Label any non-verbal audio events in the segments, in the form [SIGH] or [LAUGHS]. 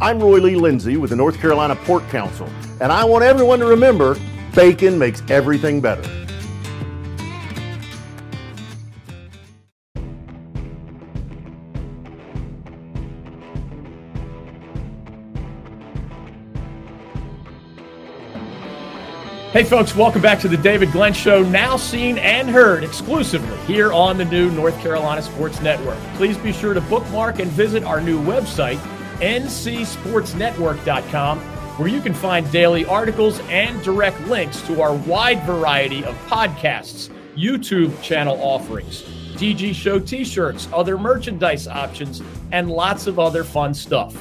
I'm Roy Lee Lindsay with the North Carolina Pork Council, and I want everyone to remember bacon makes everything better. Hey, folks, welcome back to the David Glenn Show, now seen and heard exclusively here on the new North Carolina Sports Network. Please be sure to bookmark and visit our new website, ncsportsnetwork.com, where you can find daily articles and direct links to our wide variety of podcasts, YouTube channel offerings, DG Show t shirts, other merchandise options, and lots of other fun stuff.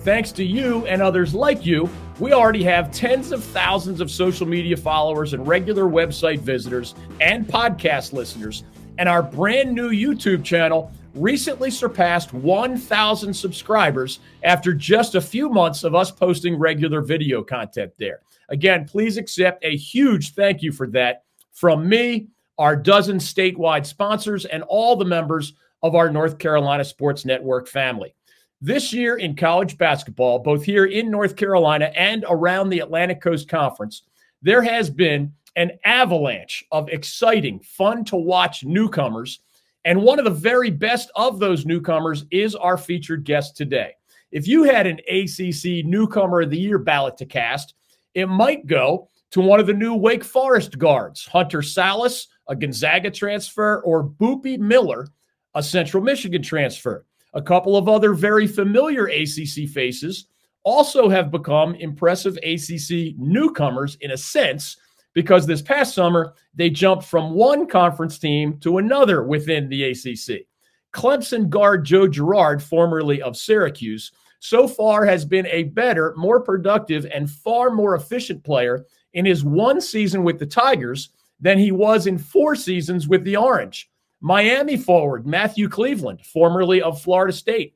Thanks to you and others like you, we already have tens of thousands of social media followers and regular website visitors and podcast listeners. And our brand new YouTube channel recently surpassed 1,000 subscribers after just a few months of us posting regular video content there. Again, please accept a huge thank you for that from me, our dozen statewide sponsors, and all the members of our North Carolina Sports Network family. This year in college basketball, both here in North Carolina and around the Atlantic Coast Conference, there has been an avalanche of exciting, fun to watch newcomers. And one of the very best of those newcomers is our featured guest today. If you had an ACC Newcomer of the Year ballot to cast, it might go to one of the new Wake Forest guards, Hunter Sallis, a Gonzaga transfer, or Boopie Miller, a Central Michigan transfer. A couple of other very familiar ACC faces also have become impressive ACC newcomers in a sense because this past summer they jumped from one conference team to another within the ACC. Clemson guard Joe Girard, formerly of Syracuse, so far has been a better, more productive, and far more efficient player in his one season with the Tigers than he was in four seasons with the Orange. Miami forward Matthew Cleveland, formerly of Florida State,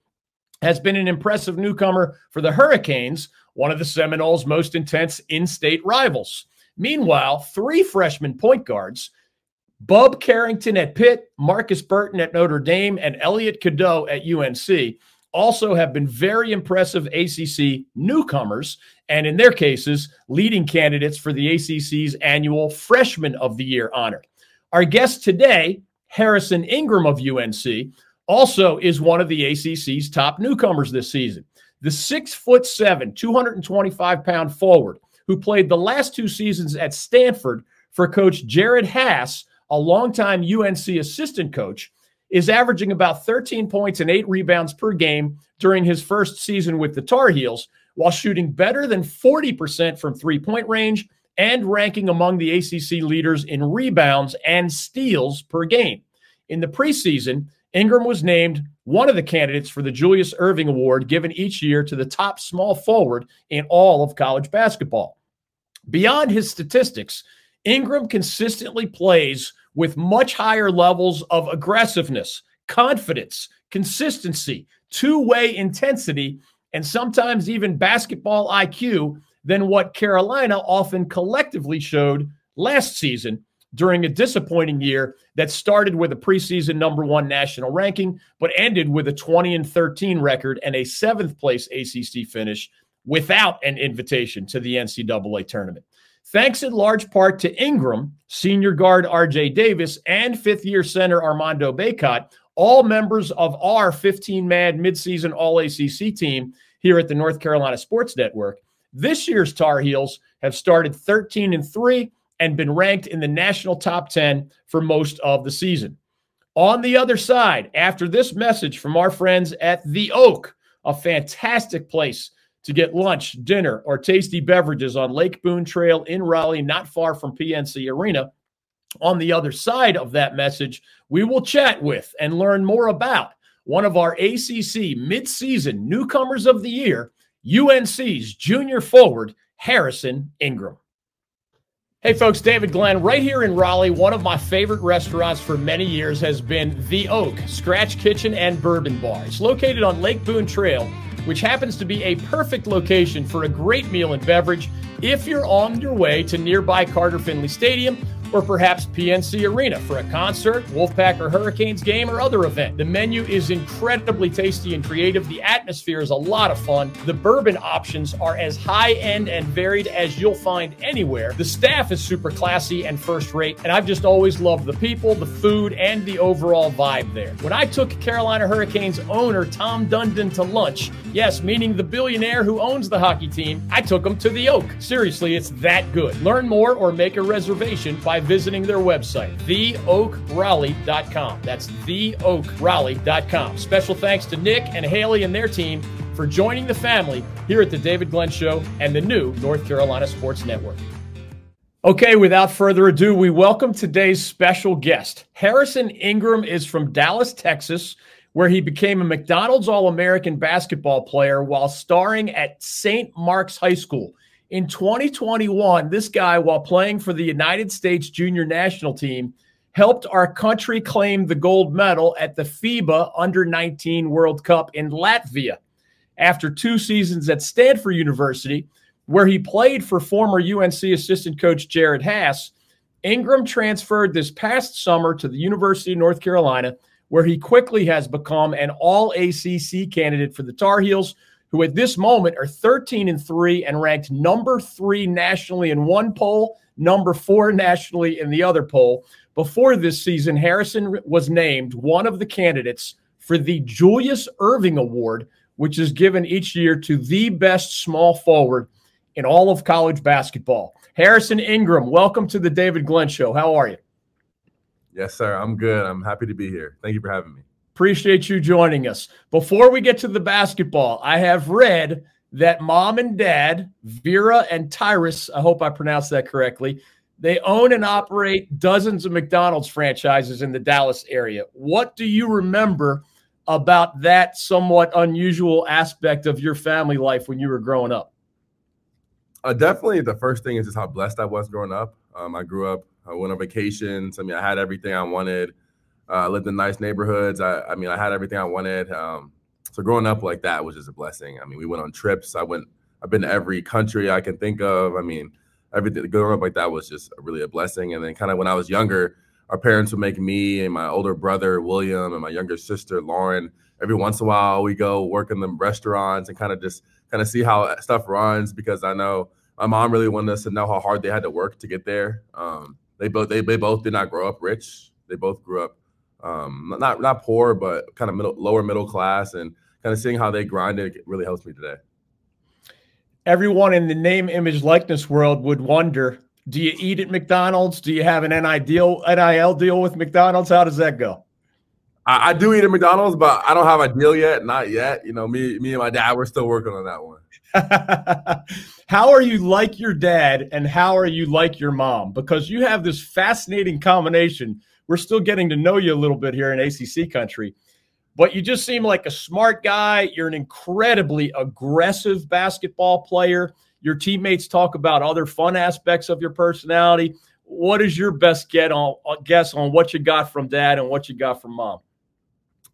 has been an impressive newcomer for the Hurricanes, one of the Seminoles' most intense in state rivals. Meanwhile, three freshman point guards, Bub Carrington at Pitt, Markus Burton at Notre Dame, and Elliot Cadeau at UNC, also have been very impressive ACC newcomers, and in their cases, leading candidates for the ACC's annual Freshman of the Year honor. Our guest today Harrison Ingram of UNC, also is one of the ACC's top newcomers this season. The six foot seven, 225 pound forward who played the last two seasons at Stanford for coach Jerod Haase, a longtime UNC assistant coach, is averaging about 13 points and eight rebounds per game during his first season with the Tar Heels, while shooting better than 40% from three point range and ranking among the ACC leaders in rebounds and steals per game. In the preseason, Ingram was named one of the candidates for the Julius Erving Award given each year to the top small forward in all of college basketball. Beyond his statistics, Ingram consistently plays with much higher levels of aggressiveness, confidence, consistency, two way intensity, and sometimes even basketball IQ than what Carolina often collectively showed last season during a disappointing year that started with a preseason number one national ranking, but ended with a 20 and 13 record and a seventh place ACC finish without an invitation to the NCAA tournament. Thanks in large part to Ingram, senior guard RJ Davis, and fifth year center Armando Bacot, all members of our 15 man midseason All ACC team here at the North Carolina Sports Network. This year's Tar Heels have started 13 and 3 and been ranked in the national top 10 for most of the season. On the other side, after this message from our friends at The Oak, a fantastic place to get lunch, dinner, or tasty beverages on Lake Boone Trail in Raleigh, not far from PNC Arena. On the other side of that message, we will chat with and learn more about one of our ACC midseason newcomers of the year, UNC's junior forward, Harrison Ingram. Hey, folks, David Glenn, right here in Raleigh. One of my favorite restaurants for many years has been The Oak Scratch Kitchen and Bourbon Bar. It's located on Lake Boone Trail, which happens to be a perfect location for a great meal and beverage if you're on your way to nearby Carter Finley Stadium or perhaps PNC Arena for a concert, Wolfpack or Hurricanes game, or other event. The menu is incredibly tasty and creative. The atmosphere is a lot of fun. The bourbon options are as high end and varied as you'll find anywhere. The staff is super classy and first rate, and I've just always loved the people, the food, and the overall vibe there. When I took Carolina Hurricanes owner Tom Dundon to lunch, yes, meaning the billionaire who owns the hockey team, I took him to the Oak. Seriously, it's that good. Learn more or make a reservation by visiting their website, theoakraleigh.com. That's theoakraleigh.com. Special thanks to Nick and Haley and their team for joining the family here at the David Glenn Show and the new North Carolina Sports Network. Okay, without further ado, we welcome today's special guest. Harrison Ingram is from Dallas, Texas, where he became a McDonald's All American basketball player while starring at St. Mark's High School. In 2021, this guy, while playing for the United States junior national team, helped our country claim the gold medal at the FIBA Under 19 World Cup in Latvia. After two seasons at Stanford University, where he played for former UNC assistant coach Jerod Haase, Ingram transferred this past summer to the University of North Carolina, where he quickly has become an all ACC candidate for the Tar Heels, who at this moment are 13 and 3 and ranked number three nationally in one poll, number four nationally in the other poll. Before this season, Harrison was named one of the candidates for the Julius Erving Award, which is given each year to the best small forward in all of college basketball. Harrison Ingram, welcome to the David Glenn Show. How are you? Yes, sir. I'm good. I'm happy to be here. Thank you for having me. Appreciate you joining us. Before we get to the basketball, I have read that mom and dad, Vera and Tyrus, I hope I pronounced that correctly, they own and operate dozens of McDonald's franchises in the Dallas area. What do you remember about that somewhat unusual aspect of your family life when you were growing up? Uh, definitely, the first thing is just how blessed I was growing up. Um, I grew up, I went on vacations. I mean, I had everything I wanted. Uh, I lived in nice neighborhoods. I, I mean, I had everything I wanted. Um, so growing up like that was just a blessing. I mean, we went on trips. I went. I've been to every country I can think of. I mean, everything growing up like that was just really a blessing. And then kind of when I was younger, our parents would make me and my older brother William and my younger sister Lauren every once in a while we go work in the restaurants and kind of just kind of see how stuff runs because I know my mom really wanted us to know how hard they had to work to get there. Um, they both they, they both did not grow up rich. They both grew up um, not not poor, but kind of middle lower middle class, and kind of seeing how they grinded really helps me today everyone in the name, image, likeness world would wonder do you eat at McDonald's? Do you have an NIL, NIL deal with McDonald's? How does that go? I, I, do eat at McDonald's, but I don't have a deal yet. Not yet. You know, me, me and my dad, we're still working on that one. [LAUGHS] how are you like your dad and how are you like your mom? Because you have this fascinating combination. We're still getting to know you a little bit here in ACC country but you just seem like a smart guy. You're an incredibly aggressive basketball player. Your teammates talk about other fun aspects of your personality. What is your best get on uh, guess on what you got from dad and what you got from mom?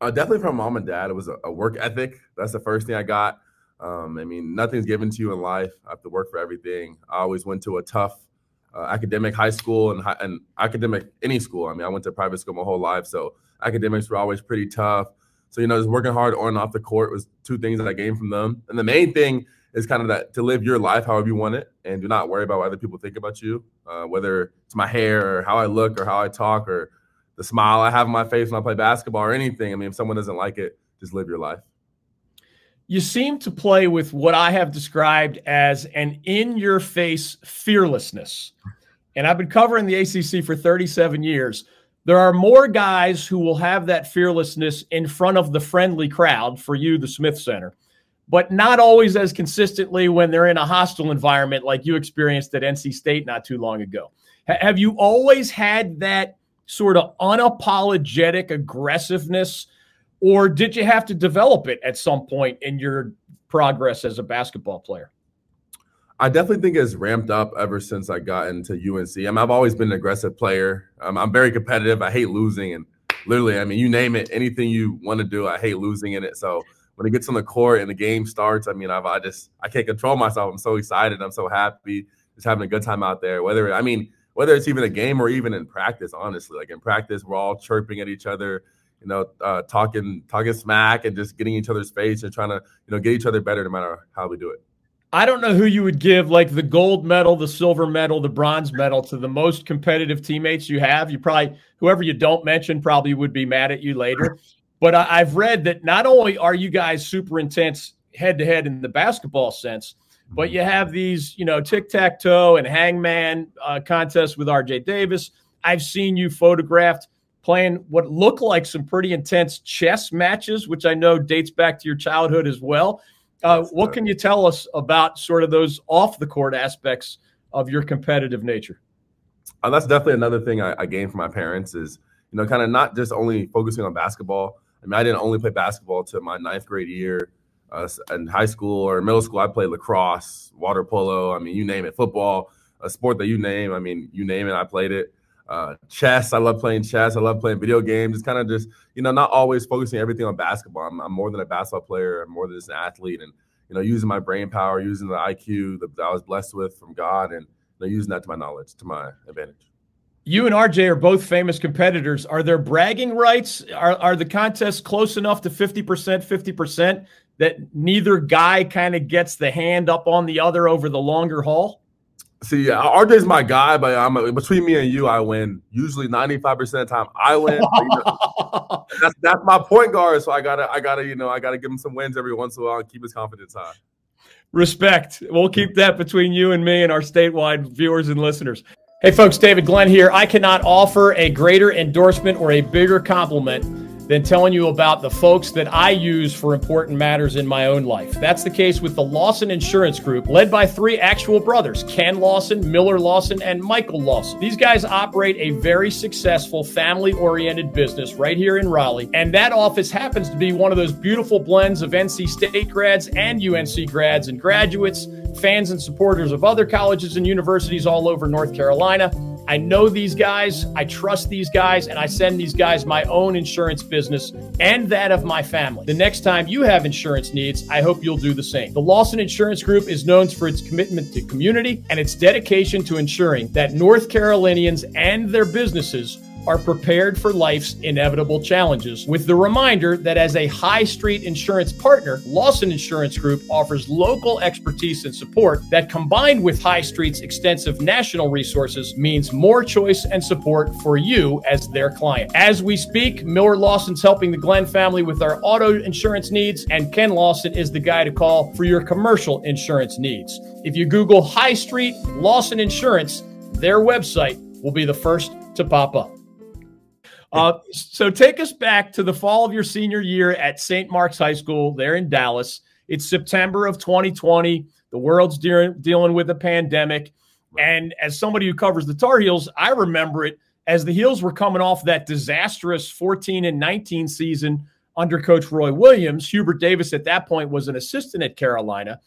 Uh, definitely from mom and dad. It was a, a, work ethic. That's the first thing I got. Um, I mean, nothing's given to you in life. I have to work for everything. I always went to a tough uh, academic high school and, and academic any school. I mean, I went to private school my whole life, so academics were always pretty tough. So, you know, just working hard on and off the court was two things that I gained from them. And the main thing is kind of that to live your life however you want it and do not worry about what other people think about you, uh, whether it's my hair or how I look or how I talk or the smile I have on my face when I play basketball or anything. I mean, if someone doesn't like it, just live your life. You seem to play with what I have described as an in your face fearlessness. And I've been covering the ACC for 37 years. There are more guys who will have that fearlessness in front of the friendly crowd for you, the Smith Center, but not always as consistently when they're in a hostile environment like you experienced at NC State not too long ago. H- have you always had that sort of unapologetic aggressiveness, or did you have to develop it at some point in your progress as a basketball player? I definitely think it's ramped up ever since I got into UNC. I mean, I've always been an aggressive player. Um, I'm very competitive. I hate losing, and literally, I mean, you name it, anything you want to do, I hate losing in it. So when it gets on the court and the game starts, I mean, I've, I just I can't control myself. I'm so excited. I'm so happy, just having a good time out there. Whether I mean, whether it's even a game or even in practice. Honestly, like in practice, we're all chirping at each other, you know, uh, talking talking smack and just getting each other's face and trying to you know get each other better no matter how we do it. I don't know who you would give like the gold medal, the silver medal, the bronze medal to the most competitive teammates you have. You probably whoever you don't mention probably would be mad at you later. But I, have read that not only are you guys super intense head to head in the basketball sense, but you have these, you know, tic tac toe and hangman uh, contests with RJ Davis. I've seen you photographed playing what looked like some pretty intense chess matches, which I know dates back to your childhood as well. Uh, what can you tell us about sort of those off the court aspects of your competitive nature? Uh, that's definitely another thing I, I gained from my parents is, you know, kind of not just only focusing on basketball. I mean, I didn't only play basketball to my ninth grade year uh, in high school or middle school, I played lacrosse, water polo. I mean, you name it, football, a sport that you name. I mean, you name it, I played it. Uh, chess, I love playing chess. I love playing video games. It's kind of just, you know, not always focusing everything on basketball. I'm, I'm, more than a basketball player. I'm more than just an athlete. And, you know, using my brain power, using the IQ that, I was blessed with from God and you know, using that to my knowledge, to my advantage. You and RJ are both famous competitors. Are there bragging rights? Are, are the contests close enough to 50%, 50% that neither guy kind of gets the hand up on the other over the longer haul? See, RJ's my guy, but I'm between me and you, I win. Usually, 95 percent of the time, I win. [LAUGHS] that's that's my point guard, so I gotta, I gotta, you know, I gotta give him some wins every once in a while and keep his confidence high. Respect. We'll keep that between you and me and our statewide viewers and listeners. Hey, folks, David Glenn here. I cannot offer a greater endorsement or a bigger compliment than telling you about the folks that I use for important matters in my own life. That's the case with the Lawson Insurance Group, led by three actual brothers Ken Lawson, Miller Lawson, and Michael Lawson. These guys operate a very successful family oriented business right here in Raleigh. And that office happens to be one of those beautiful blends of NC State grads and UNC grads and graduates, fans and supporters of other colleges and universities all over North Carolina. I know these guys, I trust these guys, and I send these guys my own insurance business and that of my family. The next time you have insurance needs, I hope you'll do the same. The Lawson Insurance Group is known for its commitment to community and its dedication to ensuring that North Carolinians and their businesses are prepared for life's inevitable challenges with the reminder that as a high street insurance partner, Lawson Insurance Group offers local expertise and support that combined with High Street's extensive national resources means more choice and support for you as their client. As we speak, Miller Lawson's helping the Glenn family with our auto insurance needs and Ken Lawson is the guy to call for your commercial insurance needs. If you Google High Street Lawson Insurance, their website will be the first to pop up. Uh, so take us back to the fall of your senior year at St. Mark's High School there in Dallas. It's September of 2020. The world's de- dealing with a pandemic. And as somebody who covers the Tar Heels, I remember it as the Heels were coming off that disastrous 14 and 19 season under Coach Roy Williams. Hubert Davis at that point was an assistant at Carolina.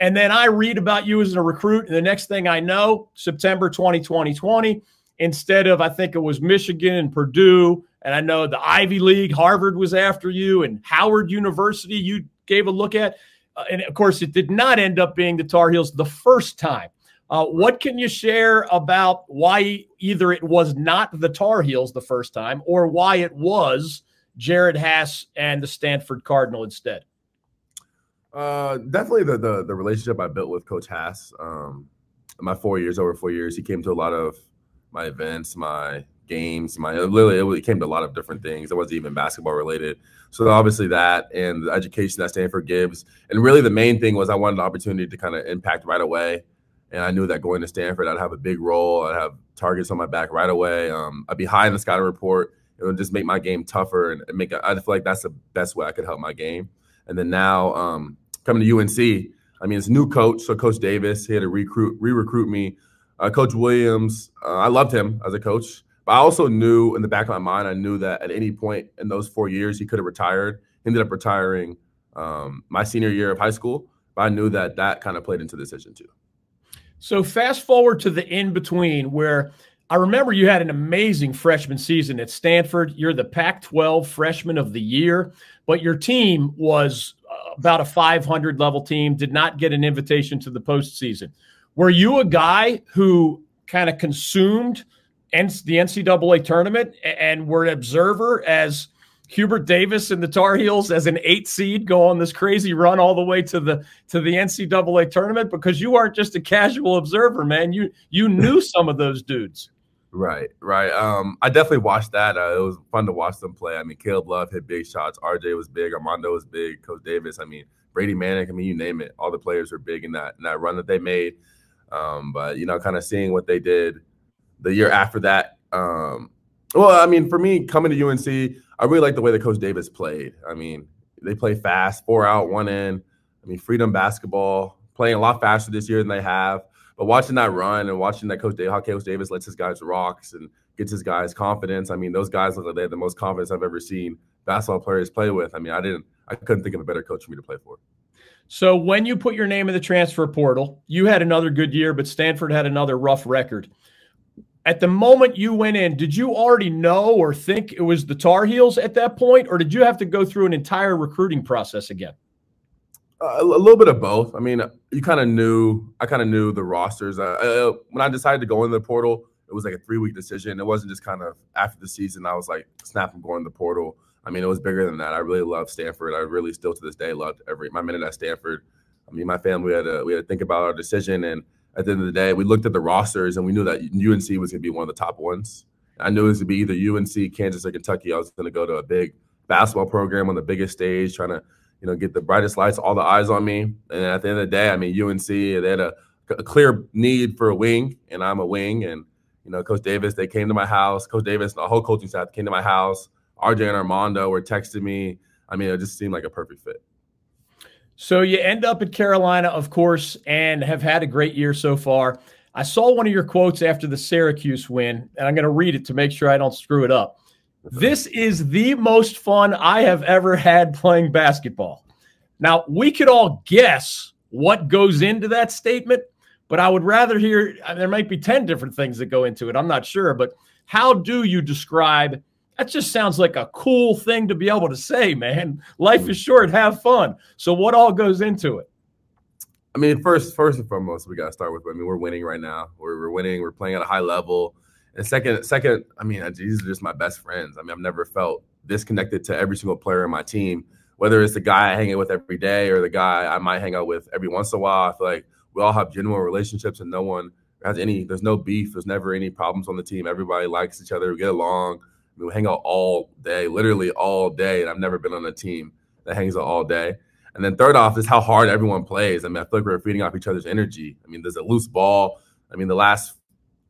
And then I read about you as a recruit. And the next thing I know, September 2020, 2020 instead of I think it was Michigan and Purdue, and I know the Ivy League, Harvard was after you, and Howard University you gave a look at, uh, and of course it did not end up being the Tar Heels the first time. Uh, what can you share about why either it was not the Tar Heels the first time, or why it was Jerod Haase and the Stanford Cardinal instead? Uh, definitely the, the, the relationship I built with Coach Haase. Um, my four years, over four years, he came to a lot of my events, my games, my literally it came to a lot of different things. It wasn't even basketball related. So obviously that and the education that Stanford gives, and really the main thing was I wanted the opportunity to kind of impact right away. And I knew that going to Stanford, I'd have a big role. I'd have targets on my back right away. Um, I'd be high in the scouting report. It would just make my game tougher and make. I feel like that's the best way I could help my game. And then now um, coming to UNC, I mean, it's a new coach. So Coach Davis, he had to recruit, re-recruit me uh, coach Williams, uh, I loved him as a coach, but I also knew in the back of my mind, I knew that at any point in those four years, he could have retired. He ended up retiring um, my senior year of high school, but I knew that that kind of played into the decision too. So fast forward to the in between where I remember you had an amazing freshman season at Stanford. You're the Pac 12 freshman of the year, but your team was uh, about a 500 level team, did not get an invitation to the postseason. Were you a guy who kind of consumed the NCAA tournament and were an observer as Hubert Davis and the Tar Heels as an eight seed go on this crazy run all the way to the to the NCAA tournament because you aren't just a casual observer, man. You you knew [LAUGHS] some of those dudes. Right, right. Um, I definitely watched that. Uh, it was fun to watch them play. I mean, Caleb Love hit big shots. RJ was big. Armando was big. Coach Davis. I mean, Brady Manek. I mean, you name it. All the players were big in that in that run that they made. Um, but you know, kind of seeing what they did the year after that. Um, well, I mean, for me, coming to UNC, I really like the way that Coach Davis played. I mean, they play fast, four out, one in. I mean, freedom basketball, playing a lot faster this year than they have. But watching that run and watching that Coach Davis, how Coach Davis lets his guys rocks and gets his guys confidence. I mean, those guys look like they have the most confidence I've ever seen basketball players play with. I mean, I didn't, I couldn't think of a better coach for me to play for. So when you put your name in the transfer portal, you had another good year, but Stanford had another rough record. At the moment you went in, did you already know or think it was the Tar Heels at that point, or did you have to go through an entire recruiting process again? Uh, a little bit of both. I mean, you kind of knew. I kind of knew the rosters. Uh, uh, when I decided to go in the portal, it was like a three week decision. It wasn't just kind of after the season. I was like, snap, I'm going to the portal. I mean, it was bigger than that. I really loved Stanford. I really still to this day loved every my minute at Stanford. I mean, my family had to we had to think about our decision, and at the end of the day, we looked at the rosters and we knew that UNC was going to be one of the top ones. I knew it was going to be either UNC, Kansas, or Kentucky. I was going to go to a big basketball program on the biggest stage, trying to you know get the brightest lights, all the eyes on me. And at the end of the day, I mean, UNC they had a, a clear need for a wing, and I'm a wing, and you know, Coach Davis, they came to my house. Coach Davis, the whole coaching staff came to my house. RJ and Armando were texting me. I mean, it just seemed like a perfect fit. So you end up at Carolina, of course, and have had a great year so far. I saw one of your quotes after the Syracuse win, and I'm going to read it to make sure I don't screw it up. This is the most fun I have ever had playing basketball. Now, we could all guess what goes into that statement, but I would rather hear uh, there might be 10 different things that go into it. I'm not sure, but how do you describe that just sounds like a cool thing to be able to say, man. Life is short, have fun. So what all goes into it? I mean, first, first and foremost, we got to start with. I mean, we're winning right now. We're, we're winning. We're playing at a high level. And second, second, I mean, these are just my best friends. I mean, I've never felt disconnected to every single player in my team, whether it's the guy I hang out with every day or the guy I might hang out with every once in a while. I feel like we all have genuine relationships, and no one has any. There's no beef. There's never any problems on the team. Everybody likes each other. We get along we hang out all day, literally all day. And I've never been on a team that hangs out all day. And then third off is how hard everyone plays. I mean, I feel like we're feeding off each other's energy. I mean, there's a loose ball. I mean, the last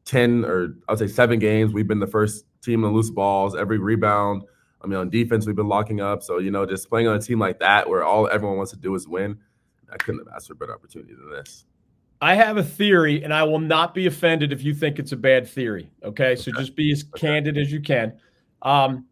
10 or I would say seven games, we've been the first team in loose balls, every rebound. I mean, on defense, we've been locking up. So, you know, just playing on a team like that where all everyone wants to do is win, I couldn't have asked for a better opportunity than this. I have a theory, and I will not be offended if you think it's a bad theory. Okay. So just be as okay. candid as you can. Um,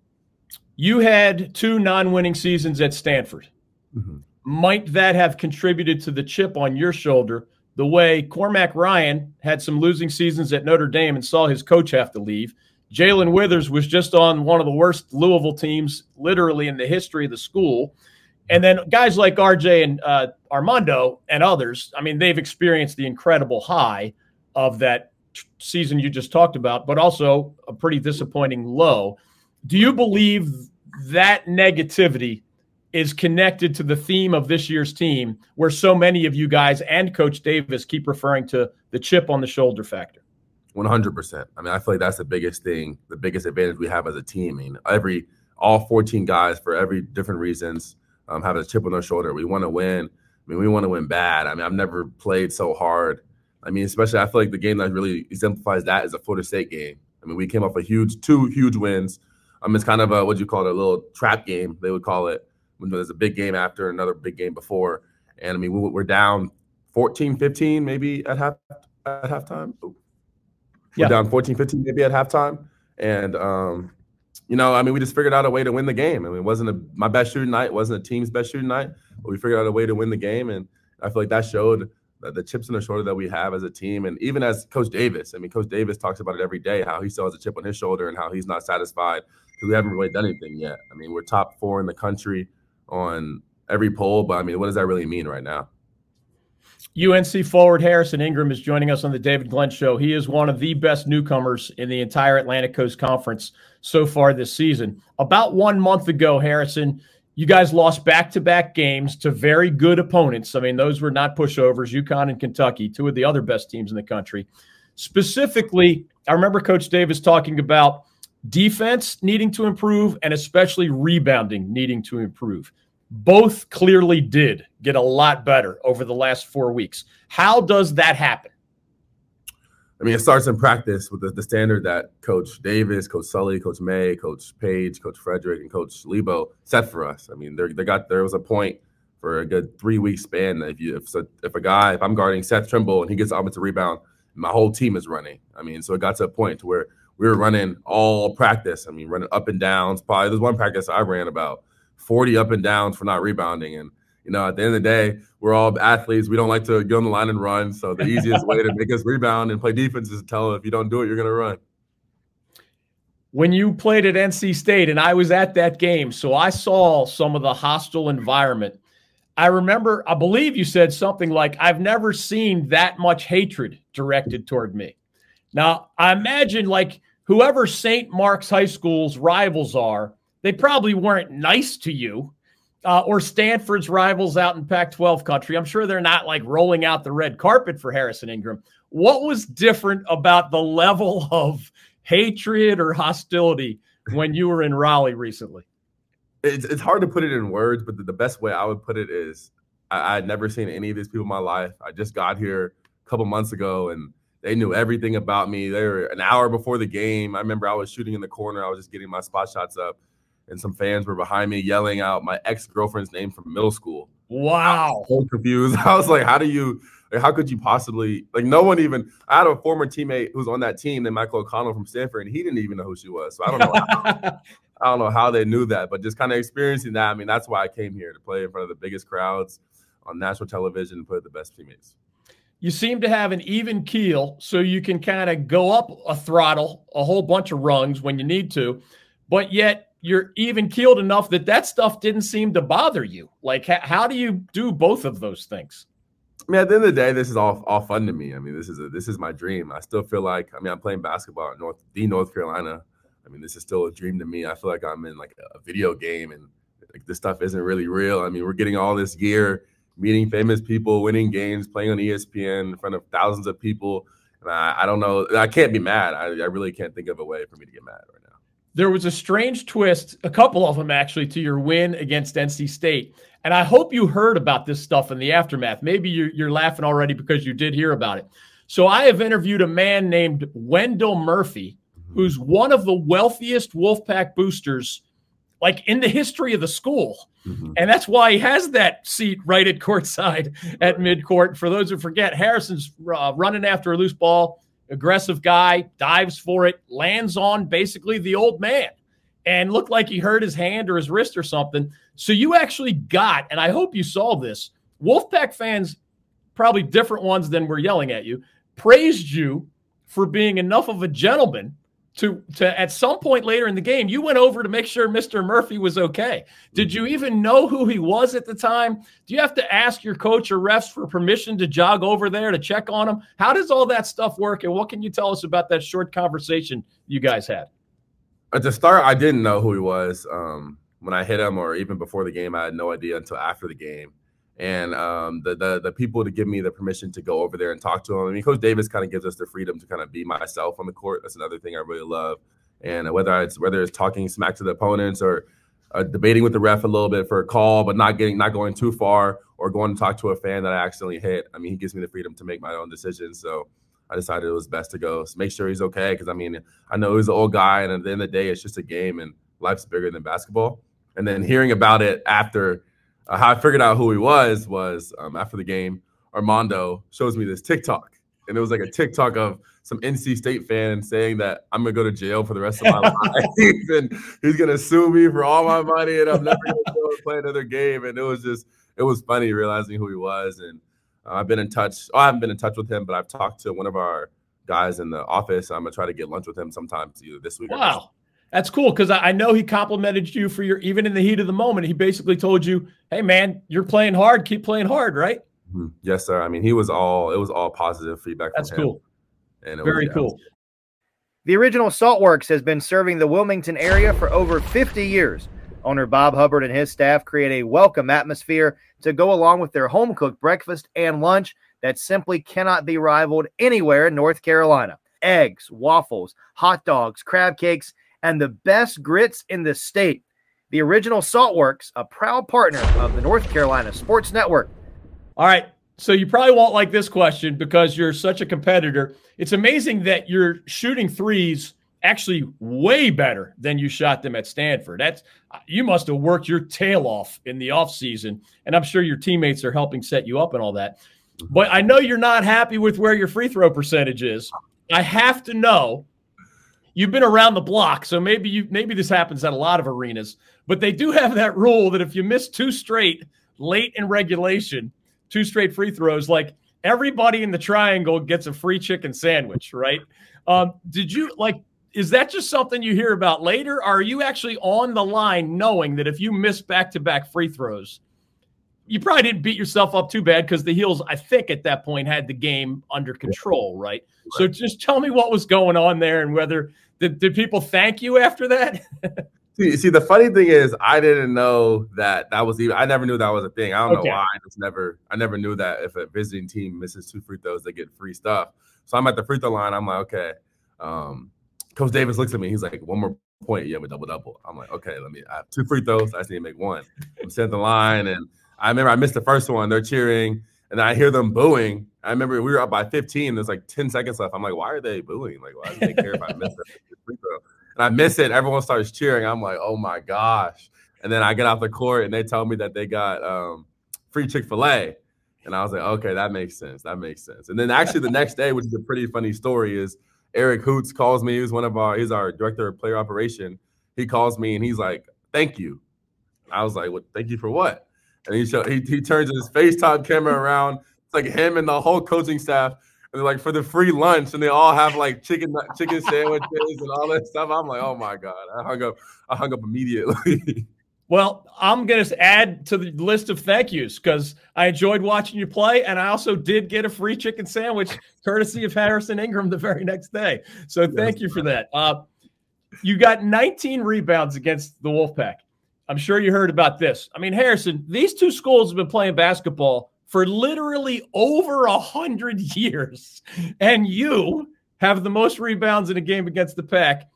you had two non-winning seasons at Stanford. Mm-hmm. Might that have contributed to the chip on your shoulder? The way Cormac Ryan had some losing seasons at Notre Dame and saw his coach have to leave. Jalen Withers was just on one of the worst Louisville teams, literally in the history of the school. And then guys like RJ and uh, Armando and others, I mean, they've experienced the incredible high of that season you just talked about, but also a pretty disappointing low. Do you believe that negativity is connected to the theme of this year's team, where so many of you guys and Coach Davis keep referring to the chip on the shoulder factor? 100%. I mean, I feel like that's the biggest thing, the biggest advantage we have as a team. I mean, every, all 14 guys, for every different reasons, um, have a chip on their shoulder. We want to win. I mean, we want to win bad. I mean, I've never played so hard. I mean, especially I feel like the game that really exemplifies that is a Florida State game. I mean, we came off a huge, two huge wins. Um, it's kind of a what you call it, a little trap game. They would call it when there's a big game after another big game before. And I mean, we, are down 14, 15 maybe at half at halftime. We're yeah. down 14, 15 maybe at halftime. And um, you know, I mean, we just figured out a way to win the game. I mean, it wasn't a, my best shooting night, wasn't a team's best shooting night, but we figured out a way to win the game. And I feel like that showed the chips in the shoulder that we have as a team. And even as Coach Davis, I mean, Coach Davis talks about it every day, how he still has a chip on his shoulder and how he's not satisfied because we haven't really done anything yet. I mean, we're top four in the country on every poll, but I mean, what does that really mean right now? UNC forward Harrison Ingram is joining us on the David Glenn Show. He is one of the best newcomers in the entire Atlantic Coast Conference so far this season. About one month ago, Harrison, you guys lost back to back games to very good opponents. I mean, those were not pushovers, UConn and Kentucky, two of the other best teams in the country. Specifically, I remember Coach Davis talking about defense needing to improve and especially rebounding needing to improve both clearly did get a lot better over the last four weeks. How does that happen? I mean, it starts in practice with the, the, standard that Coach Davis, Coach Sully, Coach May, Coach Page, Coach Frederick, and Coach Lebo set for us. I mean, they got there was a point for a good three week span that if you if, if a guy if I'm guarding Seth Trimble and he gets offensive rebound, my whole team is running. I mean, so it got to a point to where we were running all practice. I mean, running up and downs. Probably there's one practice I ran about 40 up and downs for not rebounding. And, you know, at the end of the day, we're all athletes. We don't like to get on the line and run. So the easiest way to [LAUGHS] make us rebound and play defense is to tell them if you don't do it, you're going to run. When you played at NC State, and I was at that game, so I saw some of the hostile environment. I remember, I believe you said something like, I've never seen that much hatred directed toward me. Now, I imagine like whoever St. Mark's High School's rivals are, they probably weren't nice to you. Uh, or Stanford's rivals out in Pac 12 country. I'm sure they're not like rolling out the red carpet for Harrison Ingram. What was different about the level [LAUGHS] of hatred or hostility when you were in Raleigh recently? It's, it's hard to put it in words, but the, the best way I would put it is I, had never seen any of these people in my life. I just got here a couple months ago and they knew everything about me. They were an hour before the game. I remember I was shooting in the corner. I was just getting my spot shots up and some fans were behind me yelling out my ex girlfriend's name from middle school. Wow. [LAUGHS] so confused. [LAUGHS] I was like, how do you, like, how could you possibly, like, no one even, I had a former teammate who's on that team named Michael O'Connell from Stanford, and he didn't even know who she was. So I don't know. how, [LAUGHS] I don't know how they knew that, but just kind of experiencing that. I mean, that's why I came here to play in front of the biggest crowds on national television and play with the best teammates. You seem to have an even keel, so you can kind of go up a throttle, a whole bunch of rungs when you need to, but yet you're even keeled enough that that stuff didn't seem to bother you. Like, how do you do both of those things? I mean, at the end of the day, this is all all fun to me. I mean, this is a, this is my dream. I still feel like I mean, I'm playing basketball at North the North Carolina. I mean, this is still a dream to me. I feel like I'm in like a video game, and like this stuff isn't really real. I mean, we're getting all this gear, meeting famous people, winning games, playing on ESPN in front of thousands of people. And I, I don't know. I can't be mad. I, I really can't think of a way for me to get mad right now there was a strange twist, a couple of them actually, to your win against NC State. And I hope you heard about this stuff in the aftermath. Maybe you're, you're, laughing already because you did hear about it. So I have interviewed a man named Wendell Murphy, mm-hmm. who's one of the wealthiest Wolfpack boosters, like in the history of the school. Mm-hmm. And that's why he has that seat right at courtside at midcourt. For those who forget, Harrison's uh, running after a loose ball aggressive guy, dives for it, lands on basically the old man and looked like he hurt his hand or his wrist or something. So you actually got, and I hope you saw this, Wolfpack fans, probably different ones than were yelling at you, praised you for being enough of a gentleman to to at some point later in the game you went over to make sure Mr. Murphy was okay. Did you even know who he was at the time? Do you have to ask your coach or refs for permission to jog over there to check on him? How does all that stuff work and what can you tell us about that short conversation you guys had? At the start I didn't know who he was. Um, when I hit him or even before the game I had no idea until after the game and um, the, the the people to give me the permission to go over there and talk to him. I mean, Coach Davis kind of gives us the freedom to kind of be myself on the court. That's another thing I really love. And whether it's whether it's talking smack to the opponents or uh, debating with the ref a little bit for a call, but not getting not going too far, or going to talk to a fan that I accidentally hit. I mean, he gives me the freedom to make my own decisions. So I decided it was best to go so make sure he's okay because I mean I know he's an old guy, and at the end of the day, it's just a game, and life's bigger than basketball. And then hearing about it after uh, how I figured out who he was was um, after the game, Armando shows me this TikTok, and it was like a TikTok of some NC State fan saying that I'm gonna go to jail for the rest of my [LAUGHS] life, and he's gonna sue me for all my money, and I'm never gonna go play another game. And it was just, it was funny realizing who he was, and uh, I've been in touch. Oh, I haven't been in touch with him, but I've talked to one of our guys in the office. I'm gonna try to get lunch with him sometimes either this week. Wow. That's cool because I know he complimented you for your even in the heat of the moment. He basically told you, "Hey, man, you're playing hard. Keep playing hard, right?" Mm-hmm. Yes, sir. I mean, he was all it was all positive feedback. That's cool. And very was, cool. The original Saltworks has been serving the Wilmington area for over 50 years. Owner Bob Hubbard and his staff create a welcome atmosphere to go along with their home cooked breakfast and lunch that simply cannot be rivaled anywhere in North Carolina. Eggs, waffles, hot dogs, crab cakes, and the best grits in the state. The original Saltworks, a proud partner of the North Carolina Sports Network. All right. So you probably won't like this question because you're such a competitor. It's amazing that you're shooting threes actually way better than you shot them at Stanford. That's you must have worked your tail off in the offseason, and I'm sure your teammates are helping set you up and all that. But I know you're not happy with where your free throw percentage is. I have to know. You've been around the block, so maybe you maybe this happens at a lot of arenas, but they do have that rule that if you miss two straight late in regulation, two straight free throws, like everybody in the triangle gets a free chicken sandwich, right? Um, did you like is that just something you hear about later? Or are you actually on the line knowing that if you miss back to back free throws, you probably didn't beat yourself up too bad because the Heels, I think, at that point had the game under control, right? So just tell me what was going on there and whether did, did people thank you after that? [LAUGHS] see, see, the funny thing is, I didn't know that that was even. I never knew that was a thing. I don't okay. know why. I just never. I never knew that if a visiting team misses two free throws, they get free stuff. So I'm at the free throw line. I'm like, okay. Um, Coach Davis looks at me. He's like, one more point, you have a double double. I'm like, okay, let me. I have two free throws. I just need to make one. I'm sitting the line, and I remember I missed the first one. They're cheering, and I hear them booing. I remember we were up by 15. There's like 10 seconds left. I'm like, why are they booing? Like, why do they care if I miss throw? And I miss it. Everyone starts cheering. I'm like, oh my gosh. And then I get off the court, and they tell me that they got um, free Chick Fil A. And I was like, okay, that makes sense. That makes sense. And then actually the next day, which is a pretty funny story, is Eric Hoots calls me. He's one of our, he's our director of player operation. He calls me and he's like, "Thank you." I was like, "What? Thank you for what?" And he show, he he turns his FaceTime camera around. It's like him and the whole coaching staff. And they're like for the free lunch, and they all have like chicken chicken sandwiches and all that stuff. I'm like, oh my god! I hung up. I hung up immediately. [LAUGHS] Well, I'm going to add to the list of thank yous because I enjoyed watching you play, and I also did get a free chicken sandwich courtesy of Harrison Ingram the very next day. So thank you for that. Uh, you got 19 rebounds against the Wolfpack. I'm sure you heard about this. I mean, Harrison, these two schools have been playing basketball for literally over a hundred [LAUGHS] years, and you have the most rebounds in a game against the Pack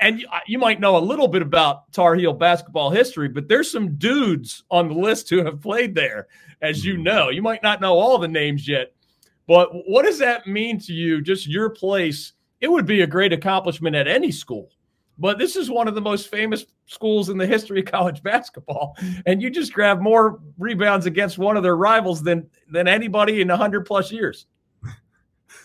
and you might know a little bit about Tar Heel basketball history, but there's some dudes on the list who have played there, as you mm-hmm. know. You might not know all the names yet, but what does that mean to you? Just your place. It would be a great accomplishment at any school, but this is one of the most famous schools in the history of college basketball, and you just grab more rebounds against one of their rivals than than anybody in hundred plus years.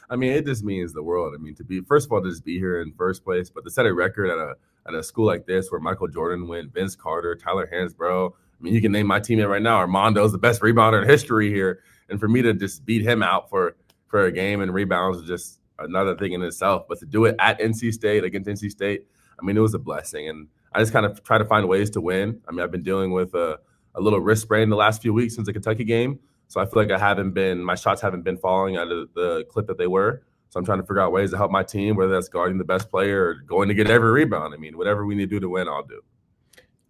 I mean, it just means the world. I mean, to be first of all to just be here in first place, but to set a record at a at a school like this where Michael Jordan went, Vince Carter, Tyler Hansbrough. I mean, you can name my teammate right now. Armando's the best rebounder in history here, and for me to just beat him out for for a game and rebounds is just another thing in itself. But to do it at NC State against NC State, I mean, it was a blessing, and I just kind of try to find ways to win. I mean, I've been dealing with a, a little wrist sprain the last few weeks since the Kentucky game. So I feel like I haven't been my shots haven't been falling out of the clip that they were. So I'm trying to figure out ways to help my team, whether that's guarding the best player or going to get every rebound. I mean, whatever we need to do to win, I'll do.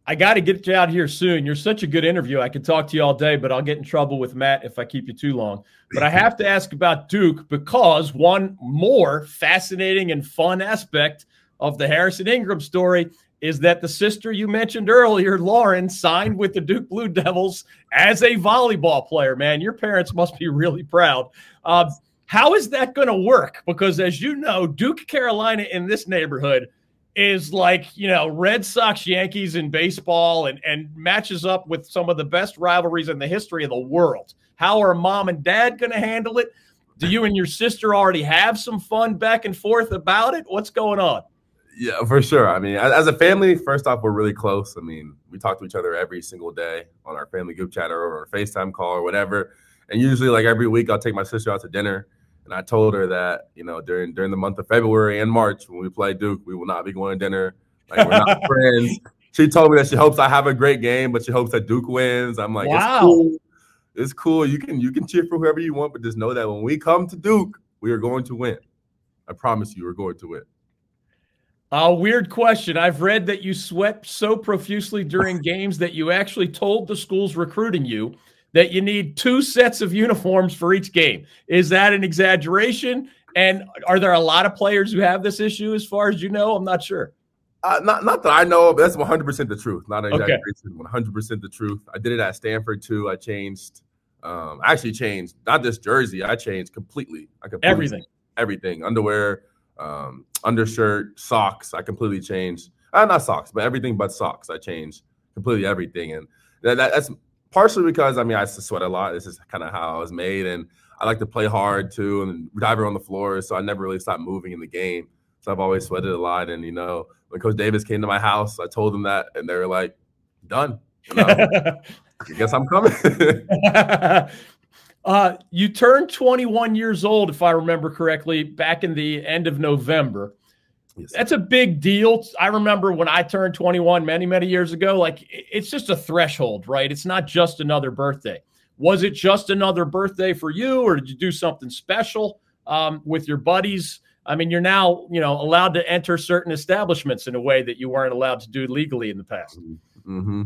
I got to get you out here soon. You're such a good interview. I could talk to you all day, but I'll get in trouble with Matt if I keep you too long. But I [LAUGHS] have to ask about Duke because one more fascinating and fun aspect of the Harrison Ingram story is that the sister you mentioned earlier, Lauren, signed with the Duke Blue Devils as a volleyball player. Man, your parents must be really proud. Uh, how is that going to work? Because as you know, Duke Carolina in this neighborhood is like, you know, Red Sox Yankees in baseball and, and matches up with some of the best rivalries in the history of the world. How are mom and dad going to handle it? Do you and your sister already have some fun back and forth about it? What's going on? Yeah, for sure. I mean, as a family, first off, we're really close. I mean, we talk to each other every single day on our family group chat or our FaceTime call or whatever. And usually, like every week, I'll take my sister out to dinner. And I told her that, you know, during during the month of February and March when we play Duke, we will not be going to dinner. Like we're not [LAUGHS] friends. She told me that she hopes I have a great game, but she hopes that Duke wins. I'm like, wow. it's cool. it's cool. You can you can cheer for whoever you want, but just know that when we come to Duke, we are going to win. I promise you, we're going to win. A weird question. I've read that you sweat so profusely during [LAUGHS] games that you actually told the schools recruiting you that you need two sets of uniforms for each game. Is that an exaggeration? And are there a lot of players who have this issue as far as you know? I'm not sure. Uh, not not that I know of. That's 100 percent the truth. Not an exaggeration. 100 percent the truth. I did it at Stanford too. I changed. Um, I actually changed not just jersey. I changed completely. I completely everything. Everything. Underwear, um, undershirt, socks. I completely changed. Uh, not socks, but everything but socks. I changed completely everything, and that, that, that's partially because I mean I sweat a lot. This is kind of how I was made, and I like to play hard too, and dive on the floor. So I never really stopped moving in the game. So I've always sweated a lot, and you know when Coach Davis came to my house, I told them that, and they were like, "Done." You [LAUGHS] know, I guess I'm coming. [LAUGHS] uh, you turned 21 years old, if I remember correctly, back in the end of November. Yes. That's a big deal. I remember when I turned 21 many, many years ago. Like it's just a threshold, right? It's not just another birthday. Was it just another birthday for you, or did you do something special um, with your buddies? I mean, you're now, you know, allowed to enter certain establishments in a way that you weren't allowed to do legally in the past. Mm-hmm.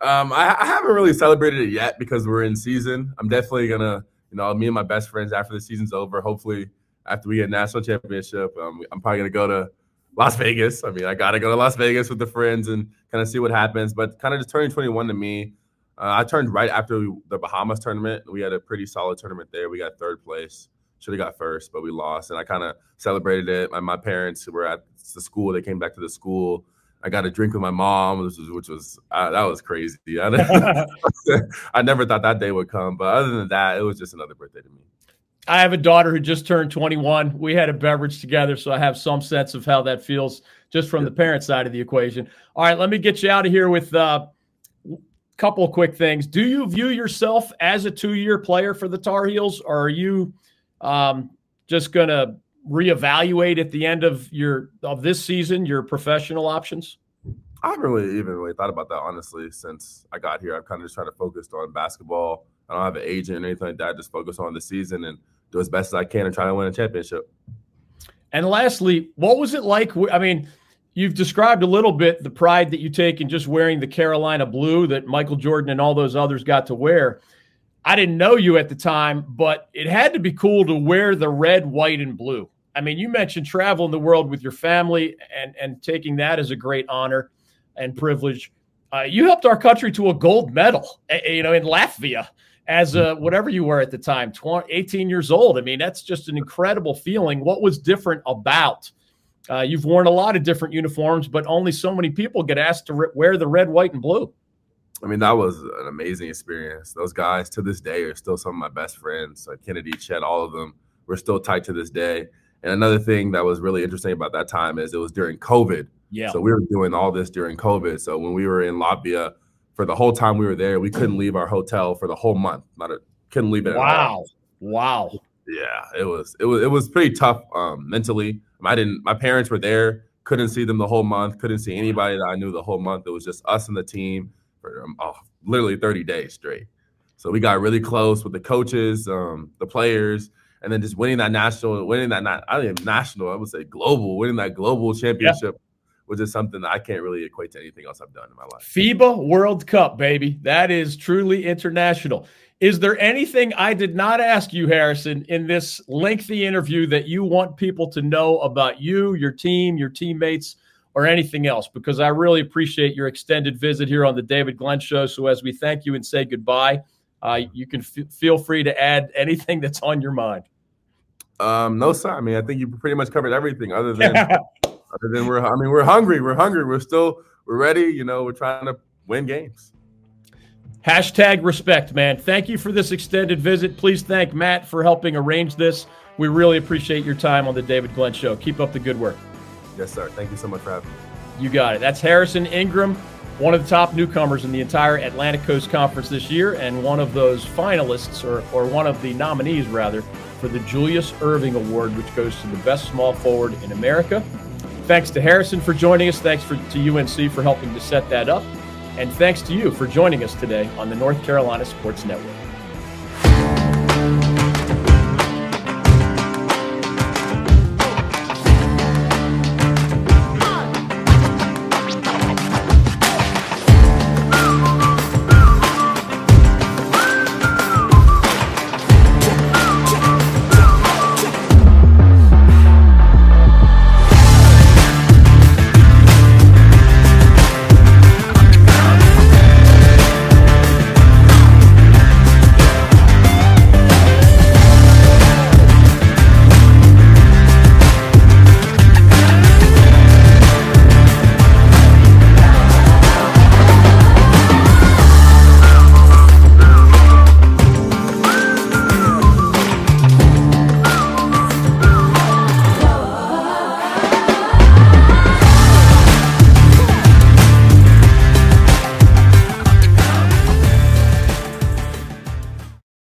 Um, I, I, haven't really celebrated it yet because we're in season. I'm definitely gonna, you know, me and my best friends after the season's over. Hopefully, after we get national championship, um, I'm probably gonna go to Las Vegas. I mean, I gotta go to Las Vegas with the friends and kind of see what happens. But kind of just turning 21 to me, uh, I turned right after the Bahamas tournament. We had a pretty solid tournament there. We got third place should have got first, but we lost. And I kind of celebrated it. My, my parents were at the school. They came back to the school. I got a drink with my mom, which was, which was uh, that was crazy. [LAUGHS] I, I [LAUGHS] [LAUGHS] never thought that day would come, but other than that, it was just another birthday to me. I have a daughter who just turned 21. We had a beverage together, so I have some sense of how that feels just from the parent side of the equation. All right, let me get you out of here with a uh, couple quick things. Do you view yourself as a two-year player for the Tar Heels, or are you – um, just going to reevaluate at the end of your of this season your professional options? I haven't really even really thought about that honestly since I got here. I've kind of just tried to focus on basketball. I don't have an agent or anything like that. Just focus on the season and do as best as I can and try to win a championship. And lastly, what was it like? I mean, you've described a little bit the pride that you take in just wearing the Carolina blue that Michael Jordan and all those others got to wear. I didn't know you at the time, but it had to be cool to wear the red, white, and blue. I mean, you mentioned traveling the world with your family and and taking that as a great honor and privilege. Uh, you helped our country to a gold medal, you know, in Latvia as a, whatever you were at the time, 20, 18 years old. I mean, that's just an incredible feeling. What was different about? Uh, you've worn a lot of different uniforms, but only so many people get asked to re- wear the red, white, and blue. I mean, that was an amazing experience. Those guys to this day are still some of my best friends. Like Kennedy, Chet, all of them. We're still tight to this day. And another thing that was really interesting about that time is it was during COVID. Yeah. So we were doing all this during COVID. So when we were in Latvia, for the whole time we were there, we couldn't leave our hotel for the whole month. Not a, couldn't leave it. Wow. Wow. Yeah, it was it was it was pretty tough um, mentally. I didn't. My parents were there. Couldn't see them the whole month. Couldn't see anybody that I knew the whole month. It was just us and the team for um, oh, literally 30 days straight. So we got really close with the coaches, um, the players, and then just winning that national, winning that not I didn't national, I would say global, winning that global championship yeah. was just something that I can't really equate to anything else I've done in my life. FIBA World Cup, baby. That is truly international. Is there anything I did not ask you, Harrison, in this lengthy interview that you want people to know about you, your team, your teammates? or anything else because I really appreciate your extended visit here on the David Glenn Show. So, as we thank you and say goodbye, uh, you can f- feel free to add anything that's on your mind. Um, no, sir. I mean, I think you pretty much covered everything other than [LAUGHS] other than we're. I mean, we're hungry. We're hungry. We're still we're ready. You know, we're trying to win games. Hashtag respect, man. Thank you for this extended visit. Please thank Matt for helping arrange this. We really appreciate your time on the David Glenn Show. Keep up the good work. Yes, sir. Thank you so much for having me. You got it. That's Harrison Ingram, one of the top newcomers in the entire Atlantic Coast Conference this year, and one of those finalists, or, or one of the nominees, rather, for the Julius Erving Award, which goes to the best small forward in America. Thanks to Harrison for joining us. Thanks for, to UNC for helping to set that up. And thanks to you for joining us today on the North Carolina Sports Network.